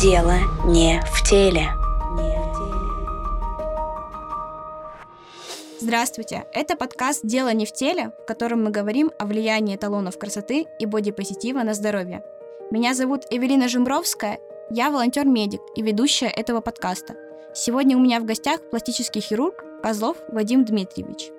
Дело не в теле. Здравствуйте! Это подкаст «Дело не в теле», в котором мы говорим о влиянии эталонов красоты и бодипозитива на здоровье. Меня зовут Эвелина Жембровская, я волонтер-медик и ведущая этого подкаста. Сегодня у меня в гостях пластический хирург Козлов Вадим Дмитриевич.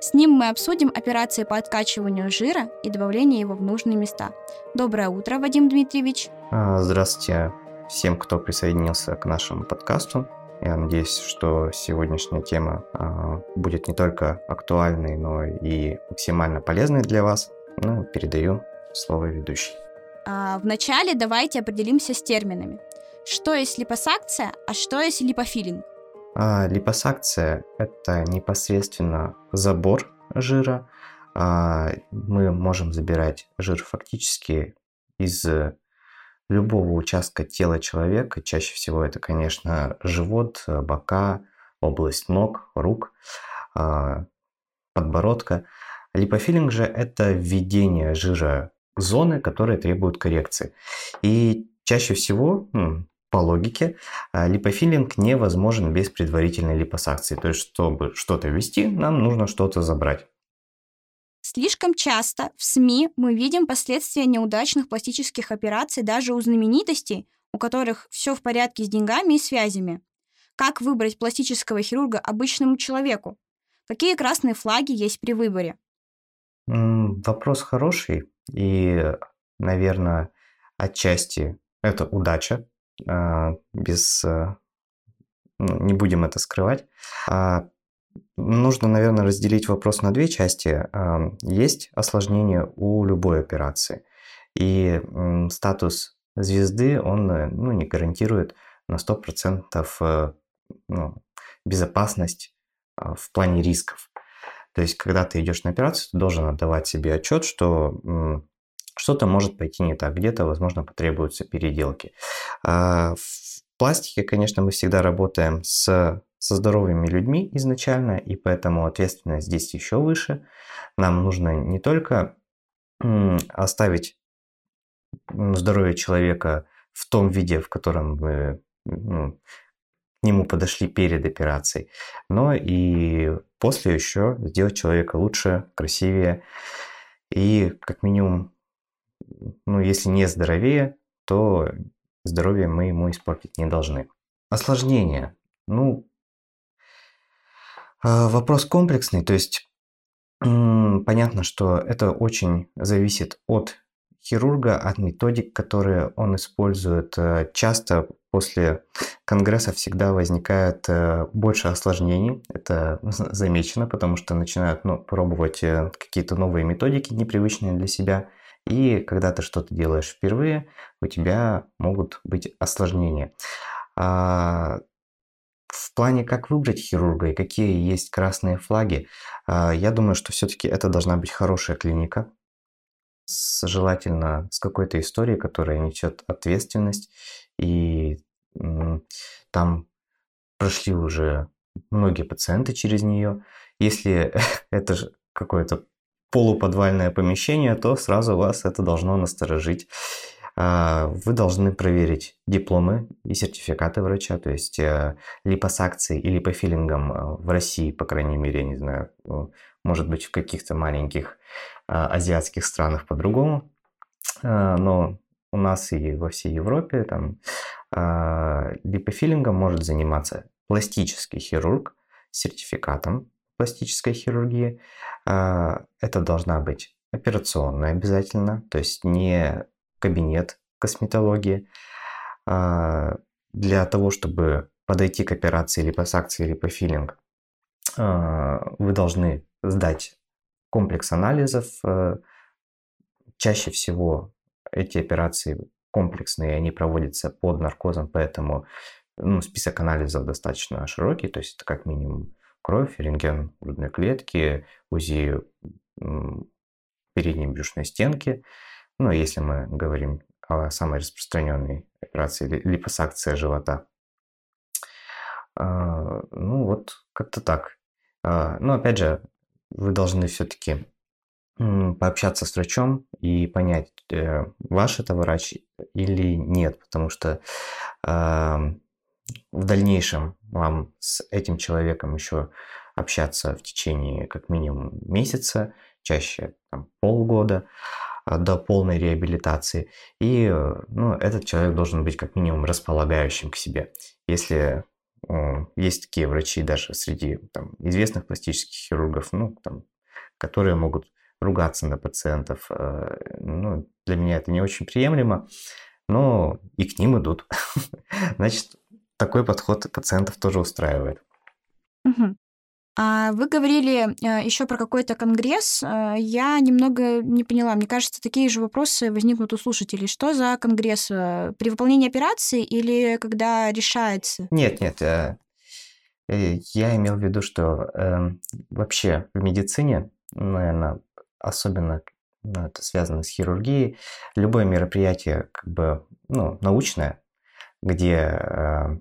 С ним мы обсудим операции по откачиванию жира и добавлению его в нужные места. Доброе утро, Вадим Дмитриевич. А, здравствуйте всем, кто присоединился к нашему подкасту. Я надеюсь, что сегодняшняя тема а, будет не только актуальной, но и максимально полезной для вас. Ну, передаю слово ведущей. А, вначале давайте определимся с терминами. Что есть липосакция, а что есть липофилинг? А, липосакция – это непосредственно забор жира. А, мы можем забирать жир фактически из любого участка тела человека. Чаще всего это, конечно, живот, бока, область ног, рук, а, подбородка. Липофилинг же это введение жира в зоны, которые требуют коррекции. И чаще всего, по логике, а, липофилинг невозможен без предварительной липосакции. То есть, чтобы что-то ввести, нам нужно что-то забрать. Слишком часто в СМИ мы видим последствия неудачных пластических операций даже у знаменитостей, у которых все в порядке с деньгами и связями. Как выбрать пластического хирурга обычному человеку? Какие красные флаги есть при выборе? Вопрос хороший. И, наверное, отчасти это удача. А, без... Э, ну, не будем это скрывать. А Нужно, наверное, разделить вопрос на две части. Есть осложнение у любой операции. И статус звезды, он э, ну, не гарантирует на 100% э, ну, безопасность а, в плане рисков. То есть, когда ты идешь на операцию, ты должен отдавать себе отчет, что что-то может пойти не так, где-то, возможно, потребуются переделки. А пластике, конечно, мы всегда работаем с со здоровыми людьми изначально, и поэтому ответственность здесь еще выше. Нам нужно не только оставить здоровье человека в том виде, в котором мы ну, к нему подошли перед операцией, но и после еще сделать человека лучше, красивее и как минимум, ну если не здоровее, то здоровье мы ему испортить не должны. Осложнения. Ну, а, вопрос комплексный, то есть понятно, что это очень зависит от хирурга, от методик, которые он использует. Э, часто после конгресса всегда возникает э, больше осложнений. Это замечено, потому что начинают ну, пробовать э, какие-то новые методики, непривычные для себя. И когда ты что-то делаешь впервые, у тебя могут быть осложнения. А, в плане, как выбрать хирурга и какие есть красные флаги, а, я думаю, что все-таки это должна быть хорошая клиника, с, желательно с какой-то историей, которая несет ответственность, и там прошли уже многие пациенты через нее. Если это же какое-то полуподвальное помещение, то сразу вас это должно насторожить. А, вы должны проверить дипломы и сертификаты врача, то есть э, липосакции и липофилингом э, в России, по крайней мере, я не знаю, ну, может быть в каких-то маленьких азиатских странах по-другому, но у нас и во всей Европе там липофилингом может заниматься пластический хирург с сертификатом пластической хирургии. Это должна быть операционная обязательно, то есть не кабинет косметологии. А, для того, чтобы подойти к операции липосакции или липофилинг, а, вы должны сдать комплекс анализов. Э, чаще всего эти операции комплексные, они проводятся под наркозом, поэтому ну, список анализов достаточно широкий, то есть это как минимум кровь, рентген грудной клетки, УЗИ передней брюшной стенки, ну, если мы говорим о самой распространенной операции липосакция живота. А, ну, вот как-то так. А, но опять же, вы должны все-таки пообщаться с врачом и понять, э, ваш это врач или нет, потому что в дальнейшем вам с этим человеком еще общаться в течение как минимум месяца, чаще там, полгода а, до полной реабилитации. И э, ну, этот человек должен быть как минимум располагающим к себе. Если есть такие врачи даже среди там, известных пластических хирургов, ну, там, которые могут ругаться на пациентов. Э, ну, для меня это не очень приемлемо, но и к ним идут. Значит, такой подход пациентов тоже устраивает. Угу. А вы говорили э, еще про какой-то конгресс. Э, я немного не поняла. Мне кажется, такие же вопросы возникнут у слушателей. Что за конгресс? При выполнении операции или когда решается? Нет, нет. Я имел в виду, что э, вообще в медицине, наверное, особенно ну, это связано с хирургией, любое мероприятие как бы ну, научное, где э,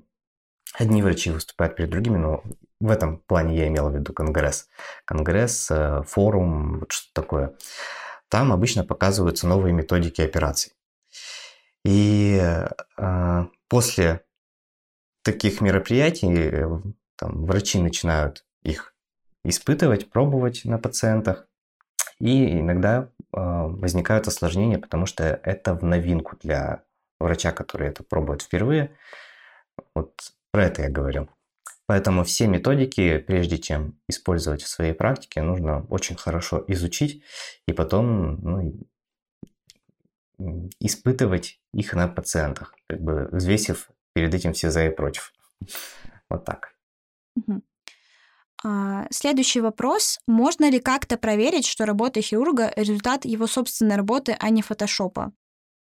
одни врачи выступают перед другими, но в этом плане я имел в виду конгресс. Конгресс, э, форум, вот что такое. Там обычно показываются новые методики операций. И э, после таких мероприятий э, там, врачи начинают их испытывать, пробовать на пациентах. И иногда э, возникают осложнения, потому что это в новинку для врача, который это пробует впервые. Вот про это я говорил. Поэтому все методики, прежде чем использовать в своей практике, нужно очень хорошо изучить и потом ну, испытывать их на пациентах, как бы взвесив перед этим все за и против. Вот так. А, следующий вопрос. Можно ли как-то проверить, что работа хирурга – результат его собственной работы, а не фотошопа?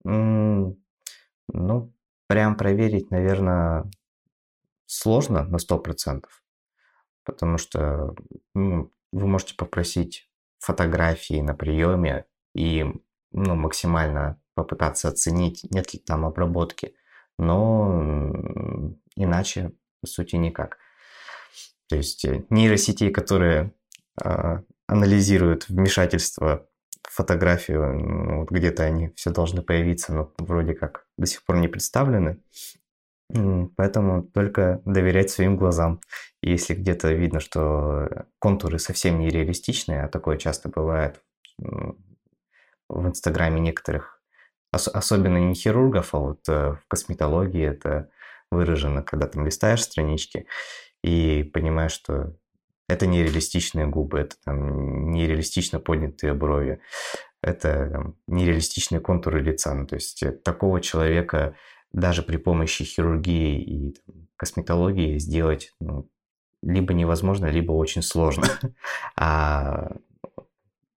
ну, прям проверить, наверное, сложно на 100%, потому что ну, вы можете попросить фотографии на приеме и ну, максимально попытаться оценить, нет ли там обработки, но иначе, по сути, никак. То есть э, нейросети, которые э, анализируют вмешательство в фотографию, ну, вот где-то они все должны появиться, но вроде как до сих пор не представлены. Поэтому только доверять своим глазам. Если где-то видно, что контуры совсем нереалистичные, а такое часто бывает в Инстаграме некоторых, особенно не хирургов, а вот э, в косметологии это выражено, когда там листаешь странички и понимаешь, что это нереалистичные губы, это там нереалистично поднятые брови, это там, нереалистичные контуры лица. Ну, то есть э, такого человека даже при помощи хирургии и там, косметологии сделать ну, либо невозможно, либо очень сложно. А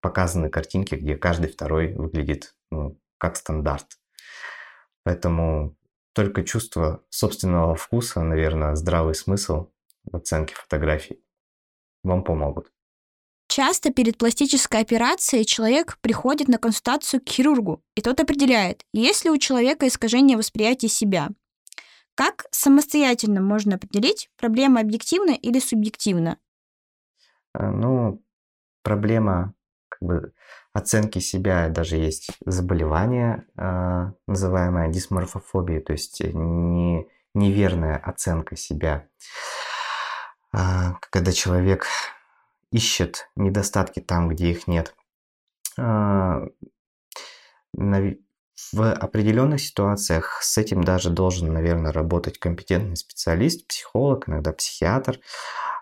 показаны картинки, где каждый второй выглядит ну, как стандарт. Поэтому только чувство собственного вкуса, наверное, здравый смысл в оценке фотографий вам помогут. Часто перед пластической операцией человек приходит на консультацию к хирургу, и тот определяет, есть ли у человека искажение восприятия себя. Как самостоятельно можно определить, проблема объективна или субъективна? Э, ну, проблема как бы, оценки себя, даже есть заболевание, э, называемое дисморфофобией, то есть не, неверная оценка себя. А, когда человек ищет недостатки там, где их нет. А, в определенных ситуациях с этим даже должен, наверное, работать компетентный специалист, психолог, иногда психиатр.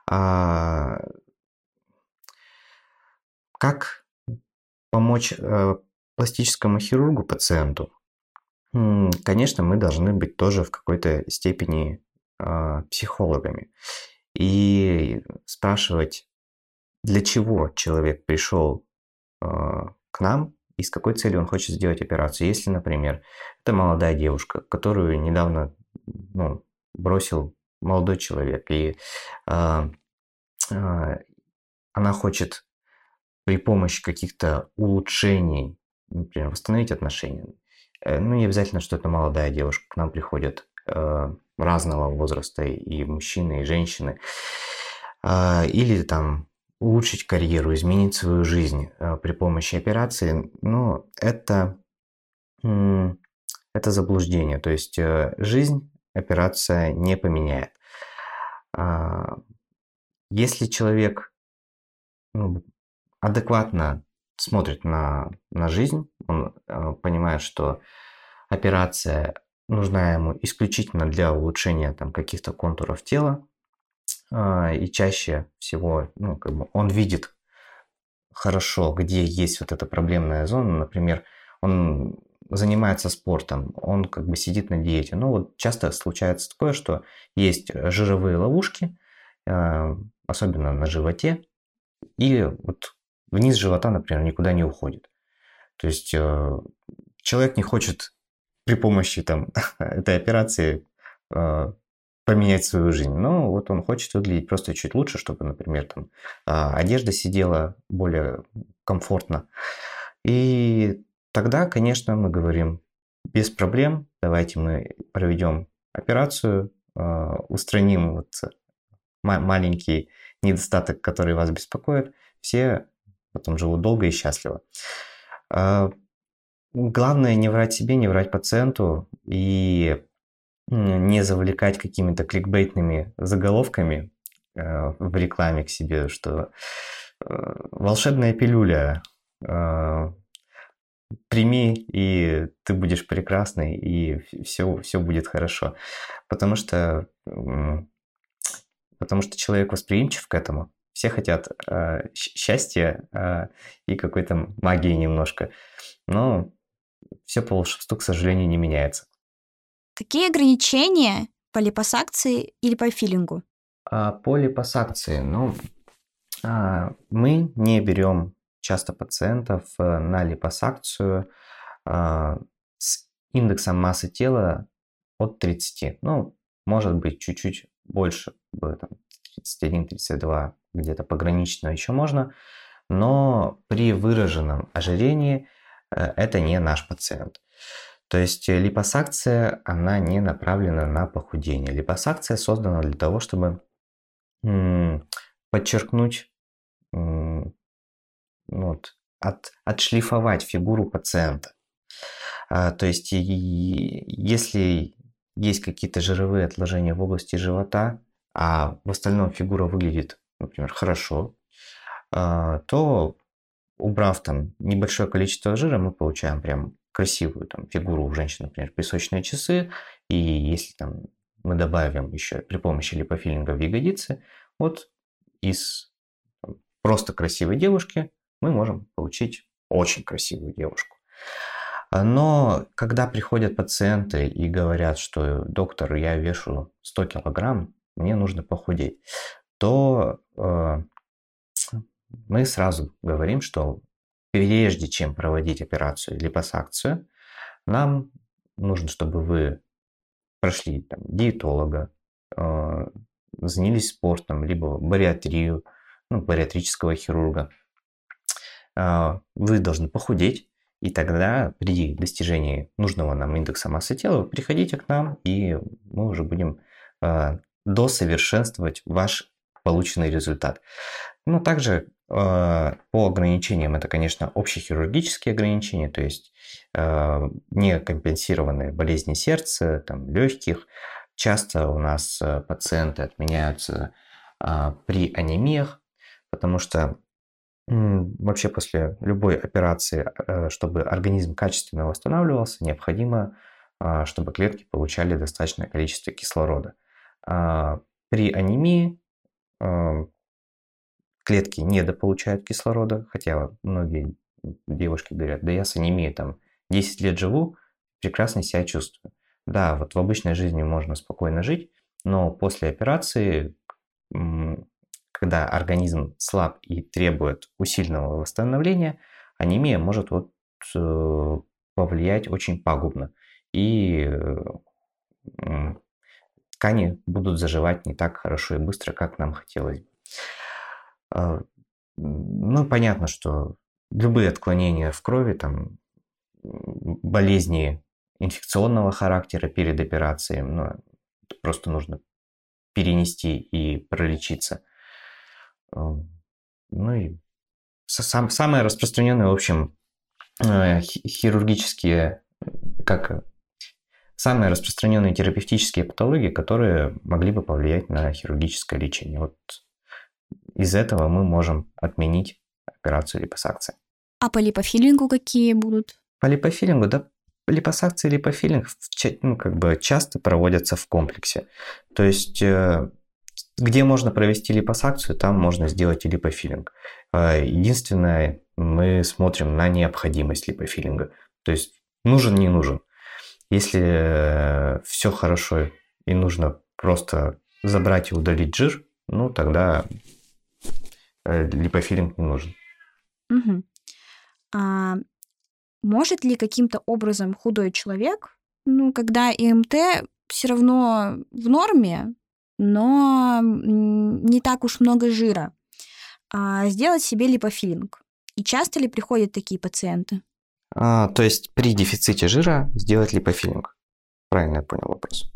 А, как помочь э, пластическому хирургу, пациенту? Конечно, мы должны быть тоже в какой-то степени психологами и спрашивать, для чего человек пришел э, к нам и с какой целью он хочет сделать операцию. Если, например, это молодая девушка, которую недавно ну, бросил молодой человек, и э, э, она хочет при помощи каких-то улучшений, например, восстановить отношения. Э, ну, не обязательно, что это молодая девушка, к нам приходят э, разного возраста и мужчины, и женщины. Э, или там улучшить карьеру, изменить свою жизнь э, при помощи операции, ну, это, это заблуждение. То есть э, жизнь операция не поменяет. А, если человек ну, адекватно смотрит на, на жизнь, он э, понимает, что операция нужна ему исключительно для улучшения там, каких-то контуров тела, и чаще всего ну, как бы он видит хорошо, где есть вот эта проблемная зона, например, он занимается спортом, он как бы сидит на диете. Ну вот часто случается такое, что есть жировые ловушки, э, особенно на животе, и вот вниз живота, например, никуда не уходит. То есть э, человек не хочет при помощи там, этой операции э, поменять свою жизнь. Но вот он хочет выглядеть просто чуть лучше, чтобы, например, там, а, одежда сидела более комфортно. И тогда, конечно, мы говорим, без проблем, давайте мы проведем операцию, э, устраним вот маленький недостаток, который вас беспокоит, все потом живут долго и счастливо. А, главное не врать себе, не врать пациенту и не завлекать какими-то кликбейтными заголовками э, в рекламе к себе, что э, волшебная пилюля, э, прими, и ты будешь прекрасный, и все, все будет хорошо. Потому что, потому что человек восприимчив к этому. Все хотят э, счастья э, и какой-то магии немножко. Но все по волшебству, к сожалению, не меняется. Какие ограничения по липосакции или по филингу? А, по липосакции, ну, а, мы не берем часто пациентов э, на липосакцию а, с индексом массы тела от 30. Ну, может быть, чуть-чуть больше, там, 31-32 где-то погранично еще можно, но при выраженном ожирении э, это не наш пациент. То есть э, липосакция, она не направлена на похудение. Липосакция создана для того, чтобы подчеркнуть, ну вот, от, отшлифовать фигуру пациента. А, то есть, если есть какие-то жировые отложения в области живота, а в остальном фигура выглядит например, хорошо, а, то убрав там небольшое количество жира, мы получаем прям красивую там фигуру у женщины, например, песочные часы. И если там мы добавим еще при помощи липофилинга в ягодицы, вот из просто красивой девушки мы можем получить очень красивую девушку. Но когда приходят пациенты и говорят, что доктор, я вешу 100 килограмм, мне нужно похудеть, то э, мы сразу говорим, что прежде чем проводить операцию липосакцию, нам нужно, чтобы вы прошли там, диетолога, э, занялись спортом, либо бариатрию, ну, бариатрического хирурга. Э, вы должны похудеть, и тогда при достижении нужного нам индекса массы тела приходите к нам, и мы уже будем э, досовершенствовать ваш полученный результат. Ну, также по ограничениям это, конечно, общехирургические ограничения, то есть э, некомпенсированные болезни сердца, там, легких. Часто у нас э, пациенты отменяются э, при анемиях, потому что вообще после любой операции, чтобы организм качественно восстанавливался, необходимо, чтобы клетки получали достаточное количество кислорода. А при анемии клетки недополучают кислорода, хотя многие девушки говорят, да я с анемией там 10 лет живу, прекрасно себя чувствую. Да, вот в обычной жизни можно спокойно жить, но после операции, когда организм слаб и требует усиленного восстановления, анемия может вот э, повлиять очень пагубно. И ткани будут заживать не так хорошо и быстро, как нам хотелось бы. А, ну, понятно, что любые отклонения в крови, там, болезни инфекционного характера перед операцией, ну, просто нужно перенести и пролечиться. ну и сам, самые распространенные, в общем, э, хирургические, как самые распространенные терапевтические патологии, которые могли бы повлиять на хирургическое лечение. Вот из этого мы можем отменить операцию липосакции. А по липофилингу какие будут? По липофилингу, да, липосакция и липофилинг ну, как бы часто проводятся в комплексе. То есть, э, где можно провести липосакцию, там можно сделать и липофилинг. Э, единственное, мы смотрим на необходимость липофилинга. То есть, нужен, не нужен. Если э, все хорошо и нужно просто забрать и удалить жир, ну тогда липофилинг не нужен. Угу. А может ли каким-то образом худой человек, ну, когда ИМТ все равно в норме, но не так уж много жира, а сделать себе липофилинг? И часто ли приходят такие пациенты? А, то есть при дефиците жира сделать липофилинг? Правильно я понял вопрос.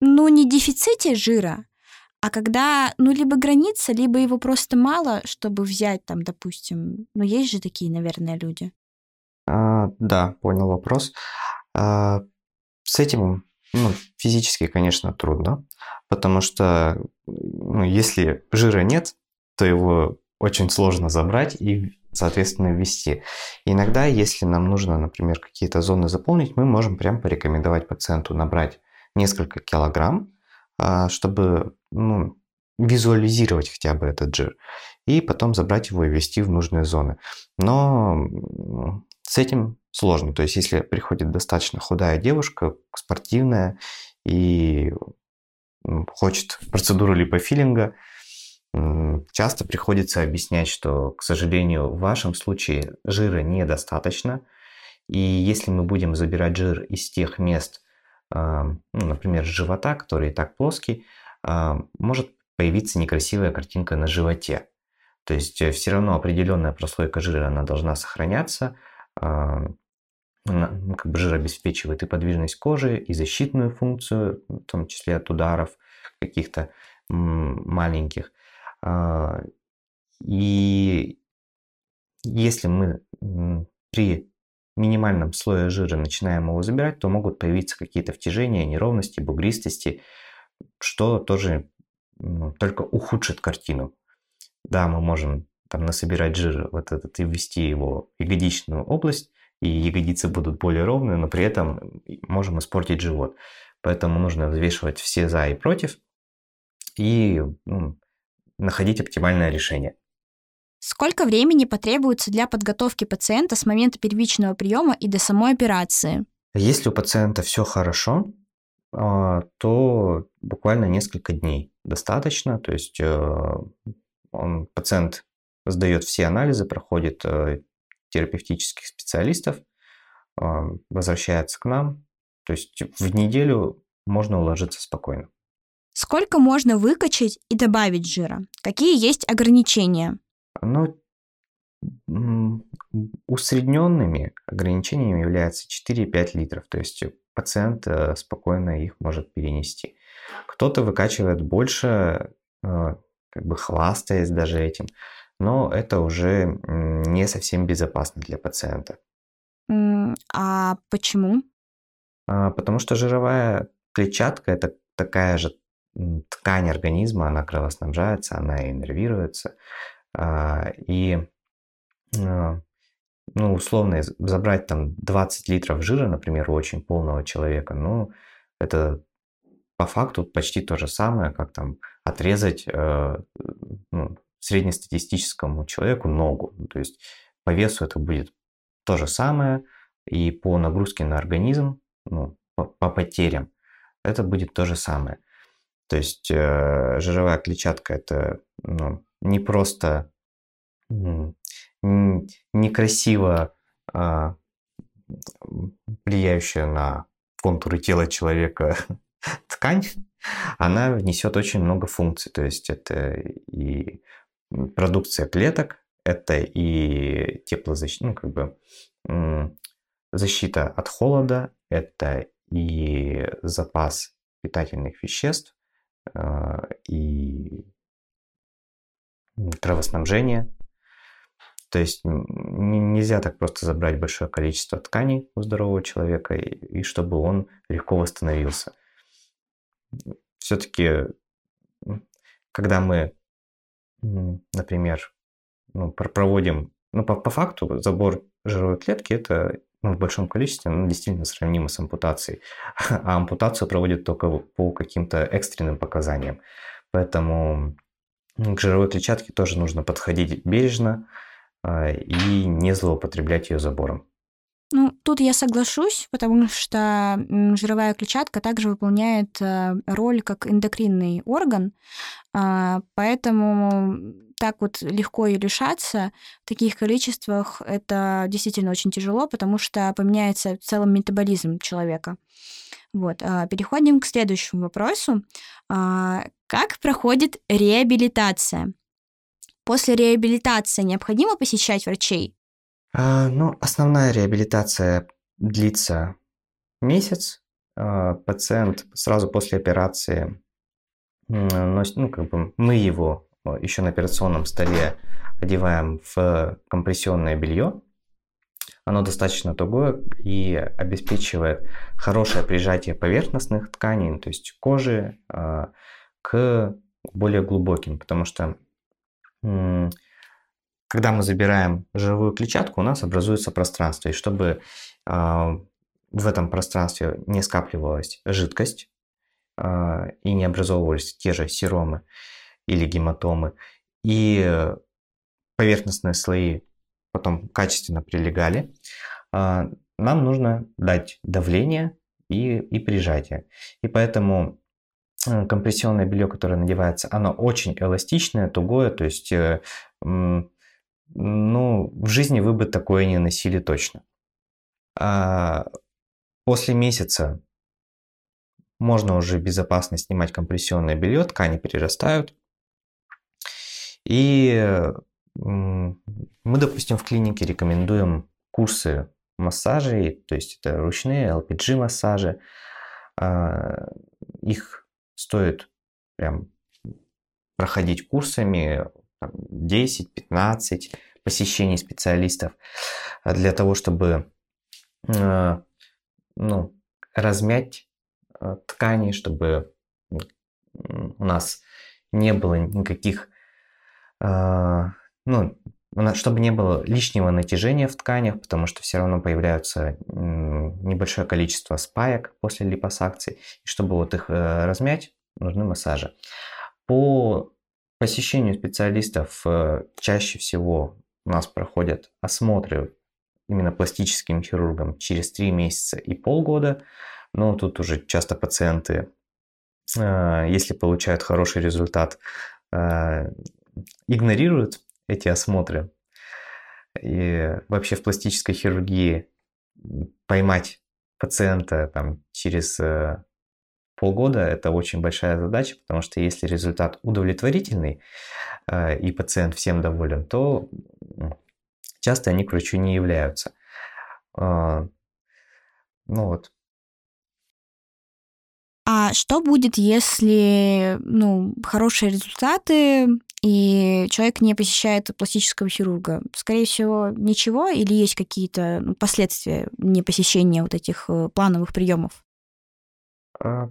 Ну, не дефиците жира, а когда, ну, либо граница, либо его просто мало, чтобы взять там, допустим, ну, есть же такие, наверное, люди. А, да, понял вопрос. А, с этим ну, физически, конечно, трудно, потому что ну, если жира нет, то его очень сложно забрать и, соответственно, ввести. Иногда, если нам нужно, например, какие-то зоны заполнить, мы можем прям порекомендовать пациенту набрать несколько килограмм, чтобы ну, визуализировать хотя бы этот жир, и потом забрать его и ввести в нужные зоны. Но с этим сложно. То есть, если приходит достаточно худая девушка, спортивная, и хочет процедуру липофилинга, часто приходится объяснять, что, к сожалению, в вашем случае жира недостаточно, и если мы будем забирать жир из тех мест, а, ну, например, живота, который и так плоский, а, может появиться некрасивая картинка на животе. То есть э, все равно определенная прослойка жира, она должна сохраняться, а, ну, как бы жир обеспечивает и подвижность кожи, и защитную функцию, в том числе от ударов каких-то маленьких. А, и если мы при минимальном слое жира начинаем его забирать, то могут появиться какие-то втяжения, неровности, бугристости, что тоже ну, только ухудшит картину. Да, мы можем там насобирать жир вот этот и ввести его в ягодичную область, и ягодицы будут более ровные, но при этом можем испортить живот. Поэтому нужно взвешивать все за и против и ну, находить оптимальное решение. Сколько времени потребуется для подготовки пациента с момента первичного приема и до самой операции? Если у пациента все хорошо, а, то буквально несколько дней достаточно. То есть э, он, пациент сдает все анализы, проходит э, терапевтических специалистов, э, возвращается к нам. То есть в неделю можно уложиться спокойно. Сколько можно выкачать и добавить жира? Какие есть ограничения? Ну, усредненными ограничениями являются 4-5 литров. То есть пациент э, спокойно их может перенести. Кто-то выкачивает больше, как бы хвастаясь даже этим но это уже не совсем безопасно для пациента. А почему? А, потому что жировая клетчатка – это такая же ткань организма, она кровоснабжается, она иннервируется. А, и, а, ну, условно, забрать там 20 литров жира, например, у очень полного человека, ну, это по факту почти то же самое, как там отрезать э, ну, среднестатистическому человеку ногу. То есть по весу это будет то же самое, и по нагрузке на организм, ну, по, по потерям, это будет то же самое. То есть э, жировая клетчатка это ну, не просто некрасиво а, влияющая на контуры тела человека ткань, она несет очень много функций. То есть это и продукция клеток, это и теплозащита, ну, как бы защита от холода, это и запас питательных веществ, а, и кровоснабжения. То есть нельзя так просто забрать большое количество тканей у здорового человека, и, и чтобы он легко восстановился. Все-таки, когда мы, например, ну, проводим, ну, по, по факту забор жировой клетки это ну, в большом количестве ну, действительно сравнимо с ампутацией. А ампутацию проводят только по каким-то экстренным показаниям. Поэтому к жировой клетчатке тоже нужно подходить бережно а, и не злоупотреблять ее забором. Ну, тут я соглашусь, потому что жировая клетчатка также выполняет э, роль как эндокринный орган, а, поэтому так вот легко и лишаться в таких количествах это действительно очень тяжело, потому что поменяется в целом метаболизм человека. Вот. А, переходим к следующему вопросу. А, как проходит реабилитация? После реабилитации необходимо посещать врачей? А, ну, основная реабилитация длится месяц. А, пациент сразу после операции, носит, ну, как бы мы его еще на операционном столе одеваем в компрессионное белье. Оно достаточно тугое и обеспечивает хорошее прижатие поверхностных тканей, то есть кожи, а, к более глубоким, потому что когда мы забираем жировую клетчатку, у нас образуется пространство. И чтобы а, в этом пространстве не скапливалась жидкость а, и не образовывались те же серомы или гематомы, и поверхностные слои потом качественно прилегали, а, нам нужно дать давление и, и прижатие. И поэтому компрессионное белье, которое надевается, оно очень эластичное, тугое, то есть э, ну, в жизни вы бы такое не носили точно. А после месяца можно уже безопасно снимать компрессионное белье, ткани перерастают. И мы, допустим, в клинике рекомендуем курсы массажей, то есть это ручные LPG массажи. А, их стоит прям проходить курсами 10-15 посещений специалистов для того, чтобы э, ну, размять э, ткани, чтобы у нас не было никаких, э, ну, чтобы не было лишнего натяжения в тканях, потому что все равно появляются небольшое количество спаек после липосакции. И чтобы вот их размять, нужны массажи. По посещению специалистов э, чаще всего у нас проходят осмотры именно пластическим хирургом через 3 месяца и полгода. Но тут уже часто пациенты, э, если получают хороший результат, э, игнорируют эти осмотры. И вообще в пластической хирургии поймать пациента там, через полгода это очень большая задача, потому что если результат удовлетворительный э, и пациент всем доволен, то часто они к врачу не являются. Э, ну вот. А что будет, если ну, хорошие результаты и человек не посещает пластического хирурга? Скорее всего, ничего или есть какие-то ну, последствия непосещения вот этих э, плановых приемов? А,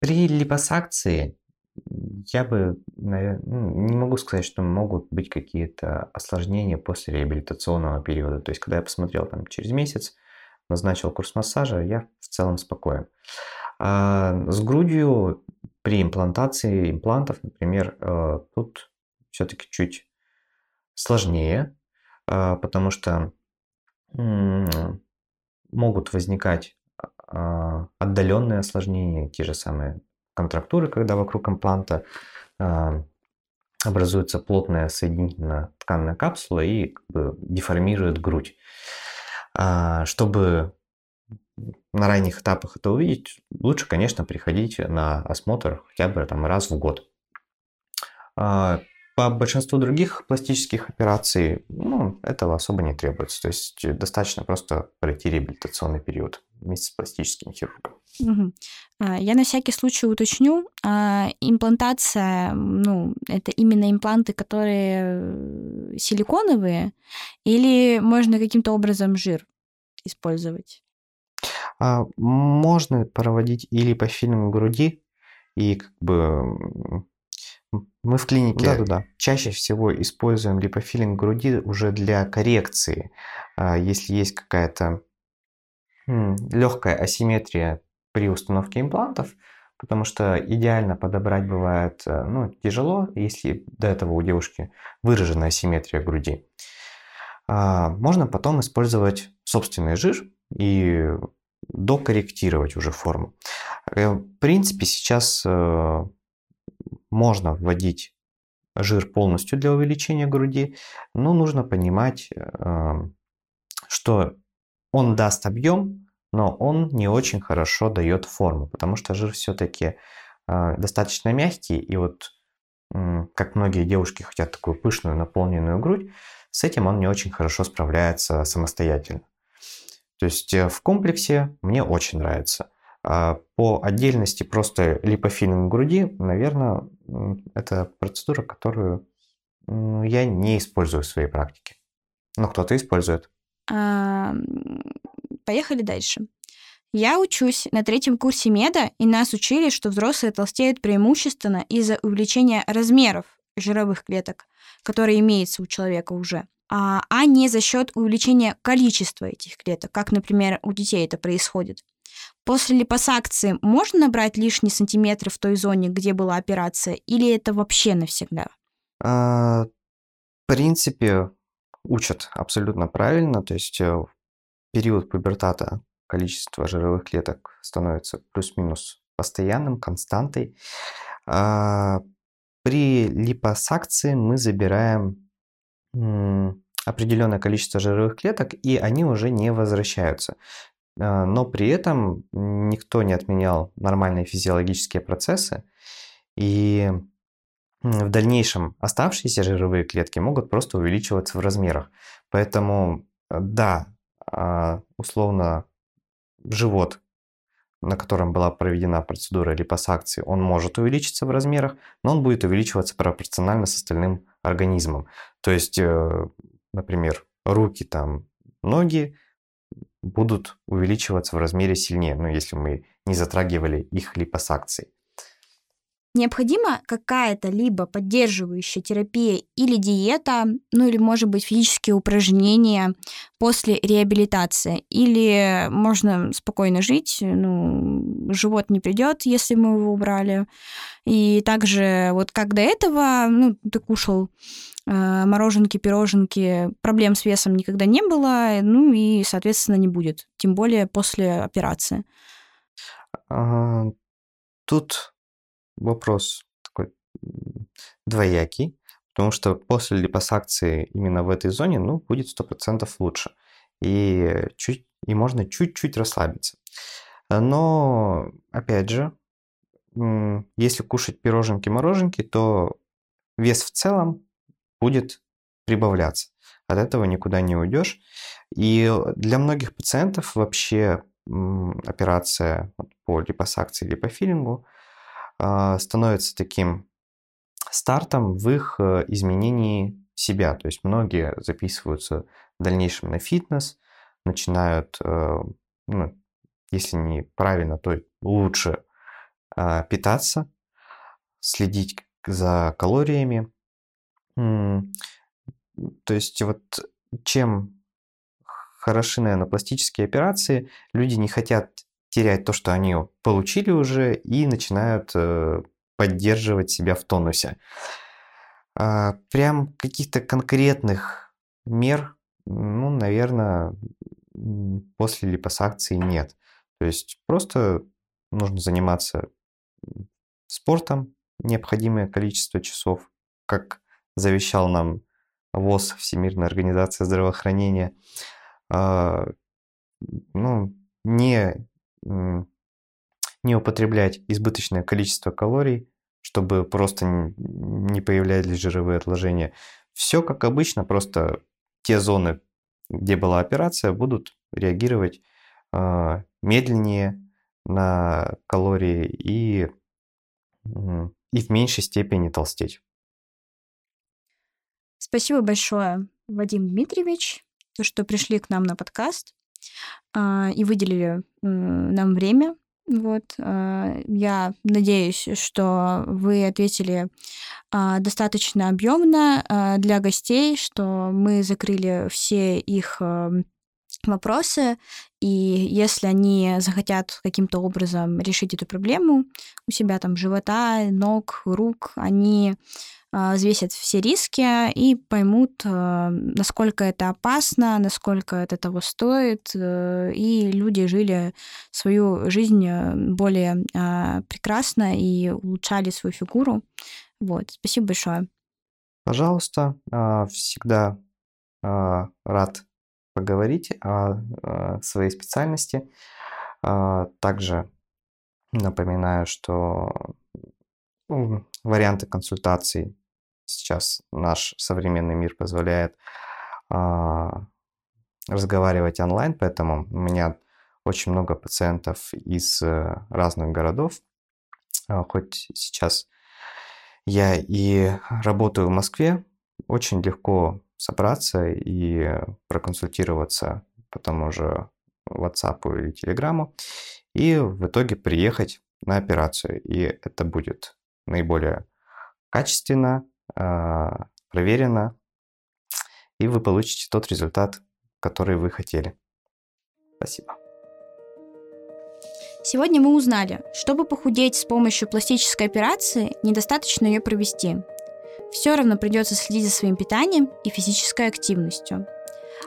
при липосакции я бы, наверное, ну, не могу сказать, что могут быть какие-то осложнения после реабилитационного периода. То есть, когда я посмотрел там через месяц, назначил курс массажа, я в целом спокоен. А с грудью при имплантации имплантов, например, э, тут все-таки чуть сложнее, а, потому что могут возникать а, отдаленные осложнения, те же самые контрактуры, когда вокруг импланта а, образуется плотная соединительная тканная капсула и как бы деформирует грудь. Чтобы на ранних этапах это увидеть, лучше, конечно, приходить на осмотр хотя бы там раз в год. По большинству других пластических операций ну, этого особо не требуется. То есть достаточно просто пройти реабилитационный период. вместе с пластическим хирургом. Угу. Я на всякий случай уточню. А, имплантация, ну, это именно импланты, которые э, силиконовые, или можно каким-то образом жир использовать? А, можно проводить или по фильму груди, и как бы мы в клинике да, да, да. чаще всего используем липофилинг груди уже для коррекции, а, если есть какая-то легкая асимметрия при установке имплантов, потому что идеально подобрать бывает э, ну, тяжело, если до этого у девушки выраженная асимметрия груди. А, можно потом использовать собственный жир и докорректировать уже форму. Э, в принципе, сейчас э, можно вводить жир полностью для увеличения груди, но нужно понимать, что он даст объем, но он не очень хорошо дает форму, потому что жир все-таки э, достаточно мягкий, и вот э, как многие девушки хотят такую пышную наполненную грудь, с этим он не очень хорошо справляется самостоятельно. То есть э, в комплексе мне очень нравится. А по отдельности просто липофилинг груди, наверное, это процедура, которую я не использую в своей практике. Но кто-то использует. Поехали дальше. Я учусь на третьем курсе меда, и нас учили, что взрослые толстеют преимущественно из-за увеличения размеров жировых клеток, которые имеются у человека уже, а, а не за счет увеличения количества этих клеток, как, например, у детей это происходит. После липосакции можно набрать лишние сантиметры в той зоне, где была операция, или это вообще навсегда? А, в принципе, учат абсолютно правильно. То есть э, период пубертата количество жировых клеток становится плюс-минус постоянным, константой. А при липосакции мы забираем определенное количество жировых клеток, и они уже не возвращаются. А, но при этом никто не отменял нормальные физиологические процессы, и в дальнейшем оставшиеся жировые клетки могут просто увеличиваться в размерах. Поэтому, да, а, условно живот, на котором была проведена процедура липосакции, он может увеличиться в размерах, но он будет увеличиваться пропорционально с остальным организмом. То есть, э, например, руки, там, ноги будут увеличиваться в размере сильнее, ну, если мы не затрагивали их липосакцией. Необходима какая-то либо поддерживающая терапия или диета, ну или, может быть, физические упражнения после реабилитации. Или можно спокойно жить, ну, живот не придет, если мы его убрали. И также вот как до этого, ну, ты кушал э, мороженки, пироженки, проблем с весом никогда не было, ну и, соответственно, не будет, тем более после операции. А, тут вопрос такой двоякий, потому что после липосакции именно в этой зоне, ну, будет 100% лучше. И, чуть, и можно чуть-чуть расслабиться. Но, опять же, если кушать пироженки-мороженки, то вес в целом будет прибавляться. От этого никуда не уйдешь. И для многих пациентов вообще операция по липосакции, липофилингу – становится таким стартом в их э, изменении себя. То есть многие записываются в дальнейшем на фитнес, начинают, э, ну, если не правильно, то лучше а, питаться, следить за калориями. То есть вот чем хороши, наверное, пластические операции, люди не хотят терять то, что они получили уже, и начинают э, поддерживать себя в тонусе. А, прям каких-то конкретных мер, ну, наверное, после липосакции нет. То есть просто нужно заниматься спортом необходимое количество часов, как завещал нам ВОЗ, Всемирная организация здравоохранения. А, ну, не не употреблять избыточное количество калорий, чтобы просто не появлялись жировые отложения. Все как обычно, просто те зоны, где была операция, будут реагировать э, медленнее на калории и, и в меньшей степени толстеть. Спасибо большое, Вадим Дмитриевич, то, что пришли к нам на подкаст и выделили нам время. Вот, э, я надеюсь, что вы ответили э, достаточно объемно для гостей, что мы закрыли все их вопросы, и если они захотят каким-то образом решить эту проблему у себя там живота, ног, рук, они а, взвесят все риски и поймут, а, насколько это опасно, насколько это того стоит, э, и люди жили свою жизнь э, более а, прекрасно и улучшали свою фигуру. Вот, спасибо большое. Пожалуйста, всегда рад поговорить о своей специальности. Также напоминаю, что варианты консультаций сейчас наш современный мир позволяет а, разговаривать онлайн, поэтому у меня очень много пациентов из э, разных городов. А, хоть сейчас я и работаю в Москве, очень легко собраться и проконсультироваться по тому же WhatsApp или Telegram и в итоге приехать на операцию. И это будет наиболее качественно, а, проверено, и вы получите тот результат, который вы хотели. Спасибо. Сегодня мы узнали, чтобы похудеть с помощью пластической операции, недостаточно ее провести. Все равно придется следить за своим питанием и физической активностью.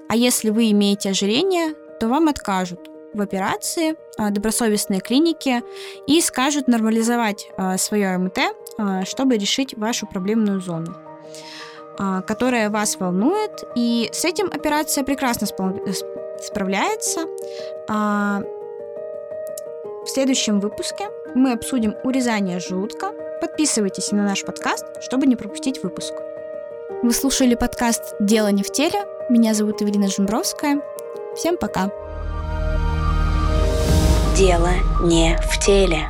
А если вы имеете ожирение, то вам откажут в операции а, добросовестные клиники и скажут нормализовать а, свое МТ, а, чтобы решить вашу проблемную зону которая вас волнует, и с этим операция прекрасно справляется. В следующем выпуске мы обсудим урезание желудка. Подписывайтесь на наш подкаст, чтобы не пропустить выпуск. Вы слушали подкаст «Дело не в теле». Меня зовут Эвелина Жембровская. Всем пока! Дело не в теле.